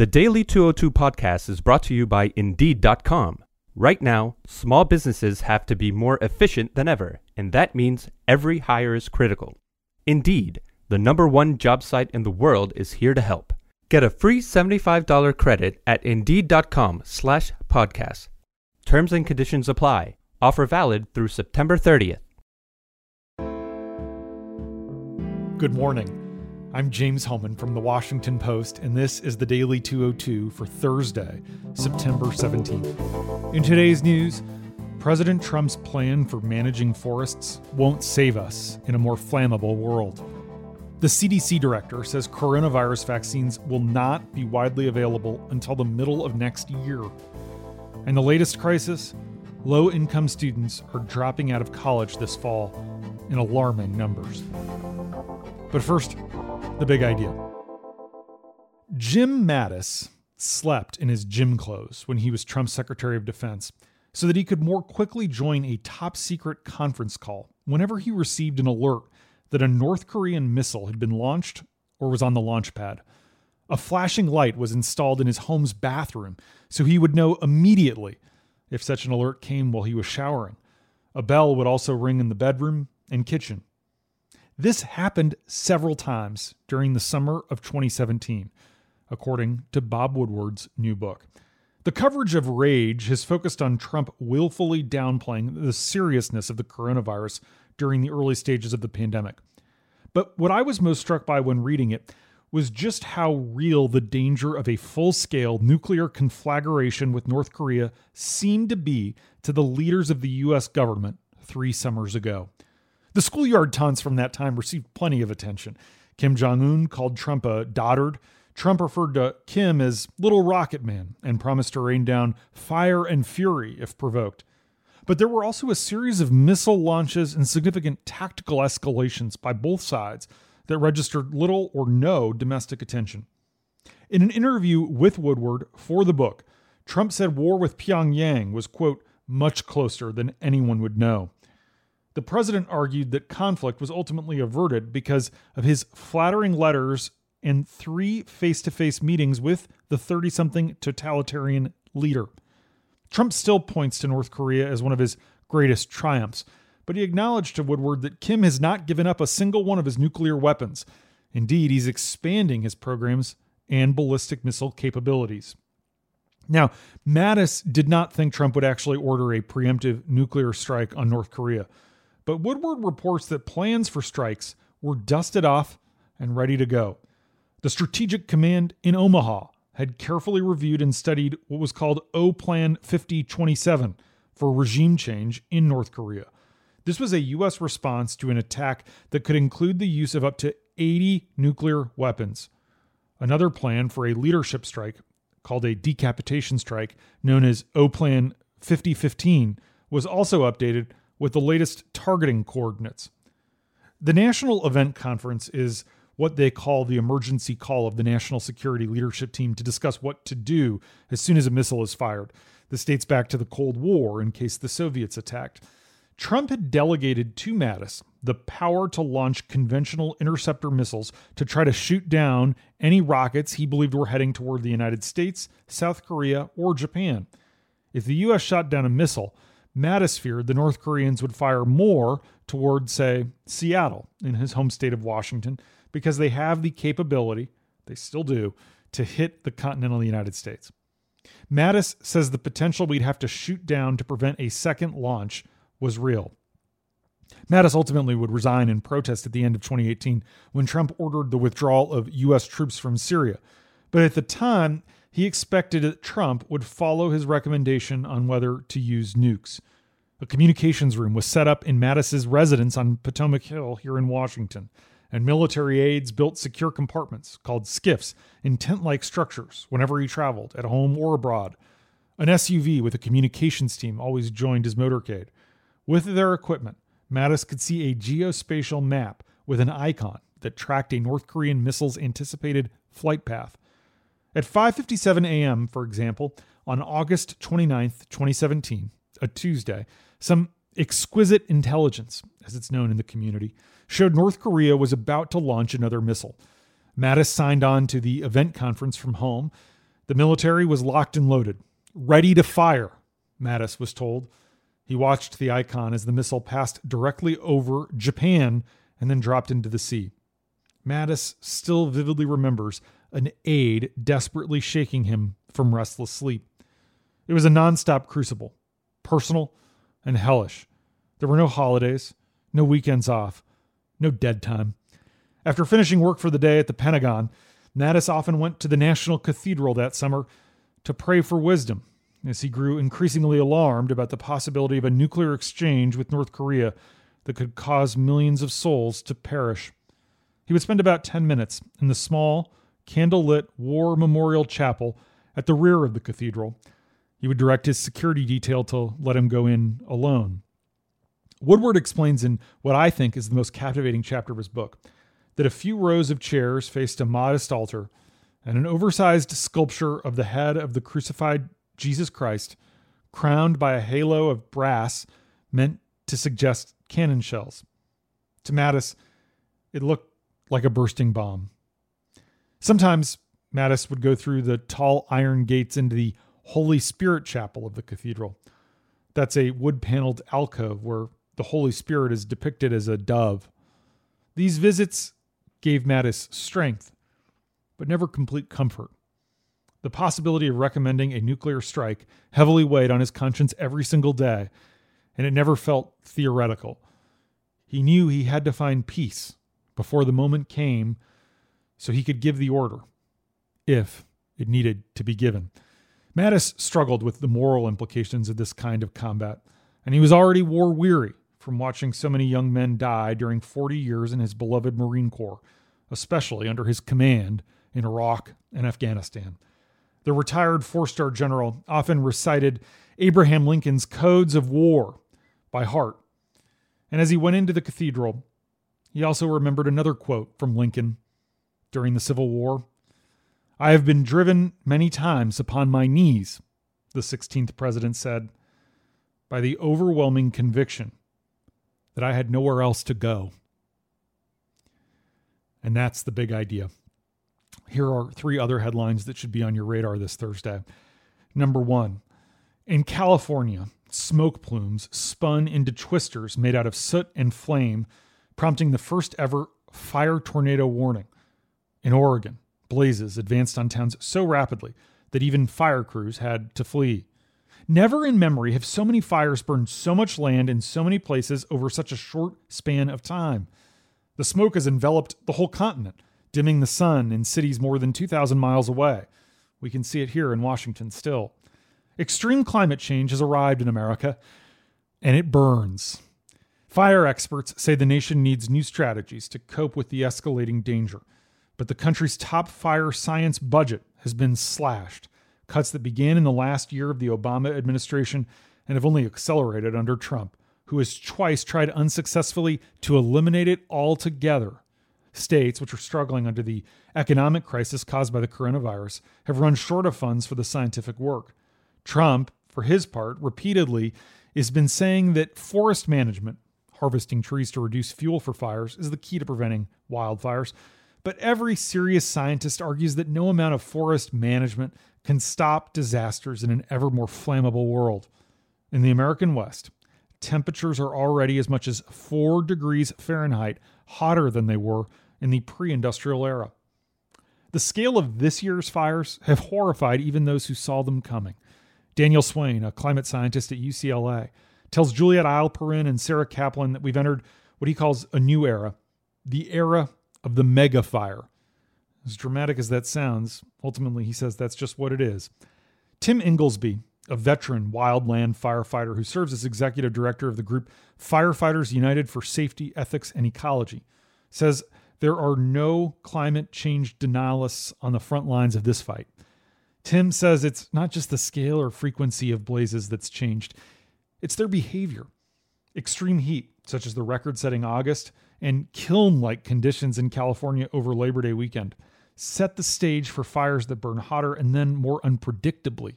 The Daily 202 podcast is brought to you by Indeed.com. Right now, small businesses have to be more efficient than ever, and that means every hire is critical. Indeed, the number one job site in the world, is here to help. Get a free $75 credit at Indeed.com slash podcast. Terms and conditions apply. Offer valid through September 30th. Good morning. I'm James Hohmann from the Washington Post, and this is the Daily 202 for Thursday, September 17th. In today's news, President Trump's plan for managing forests won't save us in a more flammable world. The CDC director says coronavirus vaccines will not be widely available until the middle of next year. And the latest crisis low income students are dropping out of college this fall in alarming numbers. But first, the big idea. Jim Mattis slept in his gym clothes when he was Trump's Secretary of Defense so that he could more quickly join a top secret conference call whenever he received an alert that a North Korean missile had been launched or was on the launch pad. A flashing light was installed in his home's bathroom so he would know immediately if such an alert came while he was showering. A bell would also ring in the bedroom and kitchen. This happened several times during the summer of 2017, according to Bob Woodward's new book. The coverage of Rage has focused on Trump willfully downplaying the seriousness of the coronavirus during the early stages of the pandemic. But what I was most struck by when reading it was just how real the danger of a full scale nuclear conflagration with North Korea seemed to be to the leaders of the US government three summers ago. The schoolyard taunts from that time received plenty of attention. Kim Jong un called Trump a dotard. Trump referred to Kim as Little Rocket Man and promised to rain down fire and fury if provoked. But there were also a series of missile launches and significant tactical escalations by both sides that registered little or no domestic attention. In an interview with Woodward for the book, Trump said war with Pyongyang was, quote, much closer than anyone would know. The president argued that conflict was ultimately averted because of his flattering letters and three face to face meetings with the 30 something totalitarian leader. Trump still points to North Korea as one of his greatest triumphs, but he acknowledged to Woodward that Kim has not given up a single one of his nuclear weapons. Indeed, he's expanding his programs and ballistic missile capabilities. Now, Mattis did not think Trump would actually order a preemptive nuclear strike on North Korea. But Woodward reports that plans for strikes were dusted off and ready to go. The Strategic Command in Omaha had carefully reviewed and studied what was called O Plan 5027 for regime change in North Korea. This was a U.S. response to an attack that could include the use of up to 80 nuclear weapons. Another plan for a leadership strike, called a decapitation strike, known as O Plan 5015, was also updated with the latest targeting coordinates. The National Event Conference is what they call the emergency call of the National Security Leadership Team to discuss what to do as soon as a missile is fired. This dates back to the Cold War in case the Soviets attacked. Trump had delegated to Mattis the power to launch conventional interceptor missiles to try to shoot down any rockets he believed were heading toward the United States, South Korea, or Japan. If the U.S. shot down a missile, Mattis feared the North Koreans would fire more toward, say, Seattle in his home state of Washington because they have the capability, they still do, to hit the continental United States. Mattis says the potential we'd have to shoot down to prevent a second launch was real. Mattis ultimately would resign in protest at the end of 2018 when Trump ordered the withdrawal of U.S. troops from Syria. But at the time, he expected that Trump would follow his recommendation on whether to use nukes. A communications room was set up in Mattis's residence on Potomac Hill here in Washington, and military aides built secure compartments called SCIFs in tent like structures whenever he traveled, at home or abroad. An SUV with a communications team always joined his motorcade. With their equipment, Mattis could see a geospatial map with an icon that tracked a North Korean missile's anticipated flight path. At 5:57 a.m., for example, on August 29, 2017, a Tuesday, some exquisite intelligence, as it's known in the community, showed North Korea was about to launch another missile. Mattis signed on to the event conference from home, The military was locked and loaded, ready to fire, Mattis was told. He watched the icon as the missile passed directly over Japan and then dropped into the sea. Mattis still vividly remembers an aide desperately shaking him from restless sleep. It was a nonstop crucible, personal and hellish. There were no holidays, no weekends off, no dead time. After finishing work for the day at the Pentagon, Mattis often went to the National Cathedral that summer to pray for wisdom as he grew increasingly alarmed about the possibility of a nuclear exchange with North Korea that could cause millions of souls to perish. He would spend about 10 minutes in the small, candlelit war memorial chapel at the rear of the cathedral. He would direct his security detail to let him go in alone. Woodward explains in what I think is the most captivating chapter of his book that a few rows of chairs faced a modest altar, and an oversized sculpture of the head of the crucified Jesus Christ, crowned by a halo of brass meant to suggest cannon shells. To Mattis, it looked like a bursting bomb. Sometimes Mattis would go through the tall iron gates into the Holy Spirit Chapel of the cathedral. That's a wood paneled alcove where the Holy Spirit is depicted as a dove. These visits gave Mattis strength, but never complete comfort. The possibility of recommending a nuclear strike heavily weighed on his conscience every single day, and it never felt theoretical. He knew he had to find peace before the moment came so he could give the order, if it needed to be given. Mattis struggled with the moral implications of this kind of combat, and he was already war weary from watching so many young men die during 40 years in his beloved Marine Corps, especially under his command in Iraq and Afghanistan. The retired four star general often recited Abraham Lincoln's Codes of War by heart. And as he went into the cathedral, he also remembered another quote from Lincoln during the Civil War. I have been driven many times upon my knees, the 16th president said, by the overwhelming conviction that I had nowhere else to go. And that's the big idea. Here are three other headlines that should be on your radar this Thursday. Number one, in California, smoke plumes spun into twisters made out of soot and flame, prompting the first ever fire tornado warning. In Oregon, blazes advanced on towns so rapidly that even fire crews had to flee. Never in memory have so many fires burned so much land in so many places over such a short span of time. The smoke has enveloped the whole continent, dimming the sun in cities more than 2,000 miles away. We can see it here in Washington still. Extreme climate change has arrived in America, and it burns. Fire experts say the nation needs new strategies to cope with the escalating danger, but the country's top fire science budget has been slashed cuts that began in the last year of the Obama administration and have only accelerated under Trump, who has twice tried unsuccessfully to eliminate it altogether. States, which are struggling under the economic crisis caused by the coronavirus, have run short of funds for the scientific work. Trump, for his part, repeatedly has been saying that forest management, harvesting trees to reduce fuel for fires, is the key to preventing wildfires. But every serious scientist argues that no amount of forest management can stop disasters in an ever more flammable world. In the American West, temperatures are already as much as 4 degrees Fahrenheit hotter than they were in the pre industrial era. The scale of this year's fires have horrified even those who saw them coming. Daniel Swain, a climate scientist at UCLA, tells Juliet Eilperin and Sarah Kaplan that we've entered what he calls a new era, the era of the mega fire. As dramatic as that sounds, ultimately he says that's just what it is. Tim Ingalsbee, a veteran wildland firefighter who serves as executive director of the group Firefighters United for Safety, Ethics, and Ecology, says there are no climate change denialists on the front lines of this fight. Tim says it's not just the scale or frequency of blazes that's changed, it's their behavior. Extreme heat, such as the record setting August, and kiln like conditions in California over Labor Day weekend set the stage for fires that burn hotter and then more unpredictably.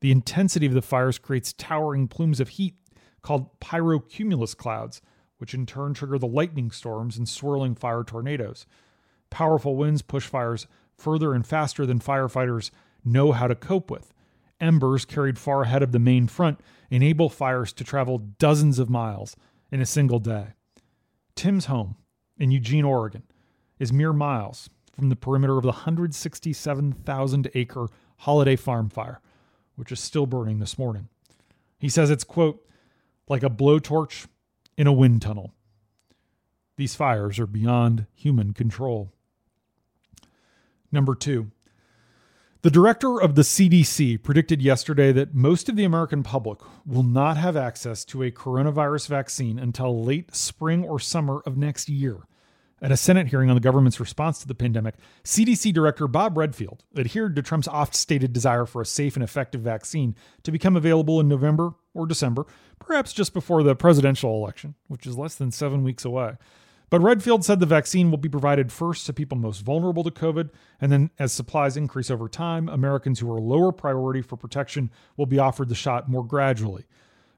The intensity of the fires creates towering plumes of heat called pyrocumulus clouds, which in turn trigger the lightning storms and swirling fire tornadoes. Powerful winds push fires further and faster than firefighters know how to cope with. Embers carried far ahead of the main front enable fires to travel dozens of miles in a single day. Tim's home in Eugene, Oregon, is mere miles from the perimeter of the 167,000 acre Holiday Farm fire, which is still burning this morning. He says it's, quote, like a blowtorch in a wind tunnel. These fires are beyond human control. Number two, the director of the CDC predicted yesterday that most of the American public will not have access to a coronavirus vaccine until late spring or summer of next year. At a Senate hearing on the government's response to the pandemic, CDC Director Bob Redfield adhered to Trump's oft stated desire for a safe and effective vaccine to become available in November or December, perhaps just before the presidential election, which is less than seven weeks away. But Redfield said the vaccine will be provided first to people most vulnerable to COVID, and then as supplies increase over time, Americans who are lower priority for protection will be offered the shot more gradually.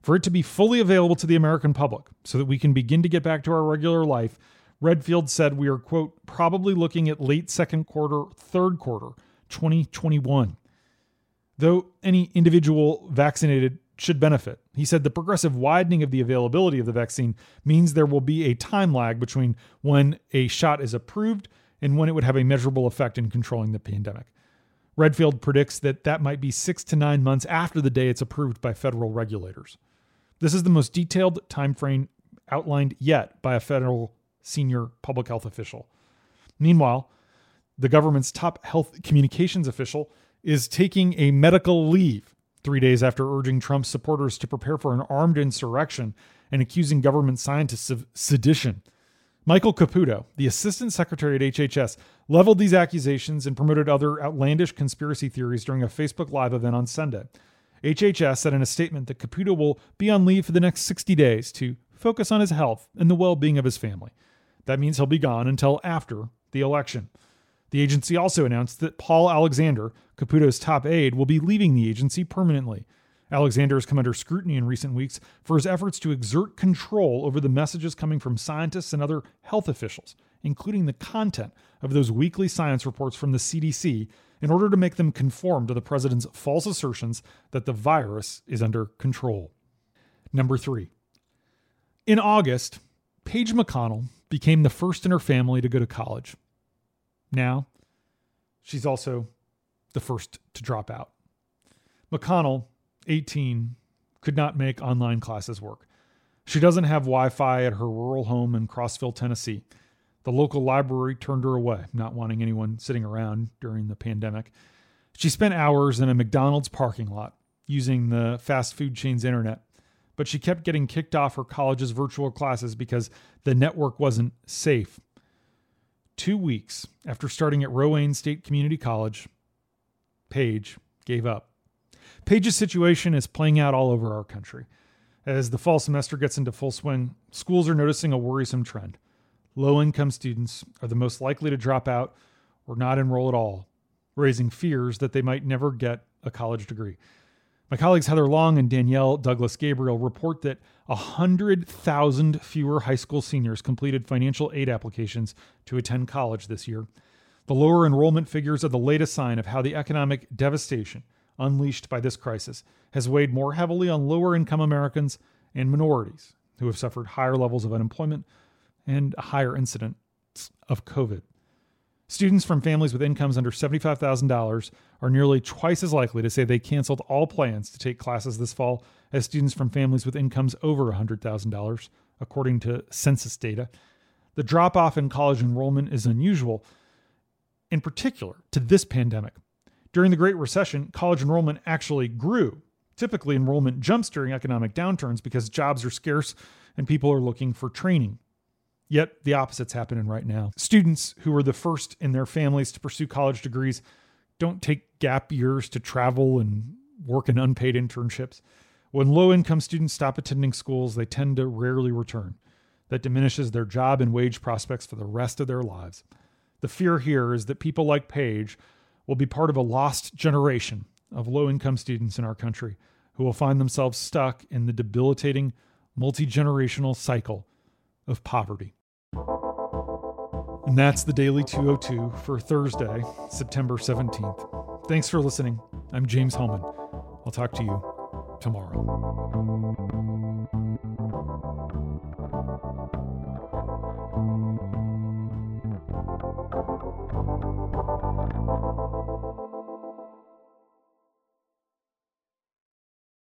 For it to be fully available to the American public so that we can begin to get back to our regular life, Redfield said we are, quote, probably looking at late second quarter, third quarter, 2021. Though any individual vaccinated should benefit. He said the progressive widening of the availability of the vaccine means there will be a time lag between when a shot is approved and when it would have a measurable effect in controlling the pandemic. Redfield predicts that that might be six to nine months after the day it's approved by federal regulators. This is the most detailed time frame outlined yet by a federal senior public health official. Meanwhile, the government's top health communications official is taking a medical leave three days after urging Trump's supporters to prepare for an armed insurrection and accusing government scientists of sedition. Michael Caputo, the assistant secretary at HHS, leveled these accusations and promoted other outlandish conspiracy theories during a Facebook Live event on Sunday. HHS said in a statement that Caputo will be on leave for the next 60 days to focus on his health and the well being of his family. That means he'll be gone until after the election. The agency also announced that Paul Alexander, Caputo's top aide, will be leaving the agency permanently. Alexander has come under scrutiny in recent weeks for his efforts to exert control over the messages coming from scientists and other health officials, including the content of those weekly science reports from the CDC, in order to make them conform to the president's false assertions that the virus is under control. Number three. In August, Paige McConnell became the first in her family to go to college. Now, she's also the first to drop out. McConnell, 18, could not make online classes work. She doesn't have Wi Fi at her rural home in Crossville, Tennessee. The local library turned her away, not wanting anyone sitting around during the pandemic. She spent hours in a McDonald's parking lot using the fast food chain's internet, but she kept getting kicked off her college's virtual classes because the network wasn't safe Two weeks after starting at Roane State Community College, Paige gave up. Paige's situation is playing out all over our country. As the fall semester gets into full swing, schools are noticing a worrisome trend. Low income students are the most likely to drop out or not enroll at all, raising fears that they might never get a college degree. My colleagues Heather Long and Danielle Douglas Gabriel report that 100,000 fewer high school seniors completed financial aid applications to attend college this year. The lower enrollment figures are the latest sign of how the economic devastation unleashed by this crisis has weighed more heavily on lower income Americans and minorities who have suffered higher levels of unemployment and a higher incidence of COVID. Students from families with incomes under $75,000 are nearly twice as likely to say they canceled all plans to take classes this fall as students from families with incomes over $100,000, according to census data. The drop off in college enrollment is unusual, in particular to this pandemic. During the Great Recession, college enrollment actually grew. Typically, enrollment jumps during economic downturns because jobs are scarce and people are looking for training. Yet the opposite's happening right now. Students who were the first in their families to pursue college degrees don't take gap years to travel and work in unpaid internships. When low income students stop attending schools, they tend to rarely return. That diminishes their job and wage prospects for the rest of their lives. The fear here is that people like Paige will be part of a lost generation of low income students in our country who will find themselves stuck in the debilitating multi generational cycle of poverty. And that's the Daily 202 for Thursday, September 17th. Thanks for listening. I'm James Hohmann. I'll talk to you tomorrow.